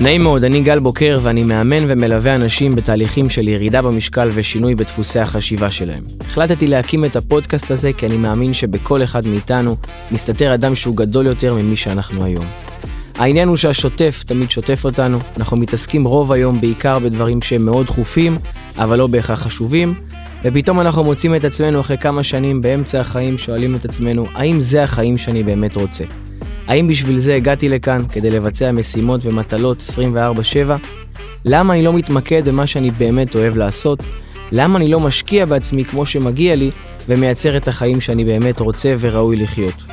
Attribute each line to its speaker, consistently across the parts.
Speaker 1: נעים מאוד, אני גל בוקר ואני מאמן ומלווה אנשים בתהליכים של ירידה במשקל ושינוי בדפוסי החשיבה שלהם. החלטתי להקים את הפודקאסט הזה כי אני מאמין שבכל אחד מאיתנו מסתתר אדם שהוא גדול יותר ממי שאנחנו היום. העניין הוא שהשוטף תמיד שוטף אותנו, אנחנו מתעסקים רוב היום בעיקר בדברים שהם מאוד דחופים, אבל לא בהכרח חשובים, ופתאום אנחנו מוצאים את עצמנו אחרי כמה שנים באמצע החיים שואלים את עצמנו, האם זה החיים שאני באמת רוצה? האם בשביל זה הגעתי לכאן כדי לבצע משימות ומטלות 24/7? למה אני לא מתמקד במה שאני באמת אוהב לעשות? למה אני לא משקיע בעצמי כמו שמגיע לי ומייצר את החיים שאני באמת רוצה וראוי לחיות?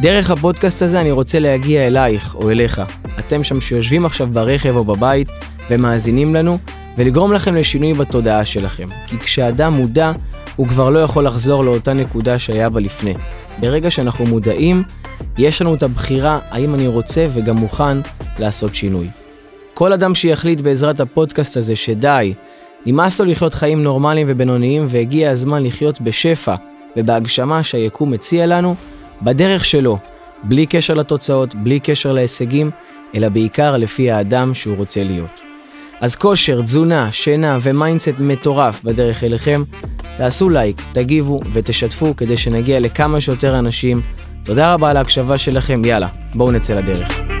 Speaker 1: דרך הפודקאסט הזה אני רוצה להגיע אלייך או אליך. אתם שם שיושבים עכשיו ברכב או בבית ומאזינים לנו, ולגרום לכם לשינוי בתודעה שלכם. כי כשאדם מודע, הוא כבר לא יכול לחזור לאותה נקודה שהיה בה לפני. ברגע שאנחנו מודעים, יש לנו את הבחירה האם אני רוצה וגם מוכן לעשות שינוי. כל אדם שיחליט בעזרת הפודקאסט הזה שדי, נמאס לו לחיות חיים נורמליים ובינוניים והגיע הזמן לחיות בשפע ובהגשמה שהיקום מציע לנו, בדרך שלו, בלי קשר לתוצאות, בלי קשר להישגים, אלא בעיקר לפי האדם שהוא רוצה להיות. אז כושר, תזונה, שינה ו mindset מטורף בדרך אליכם, תעשו לייק, תגיבו ותשתפו כדי שנגיע לכמה שיותר אנשים. תודה רבה על ההקשבה שלכם, יאללה, בואו נצא לדרך.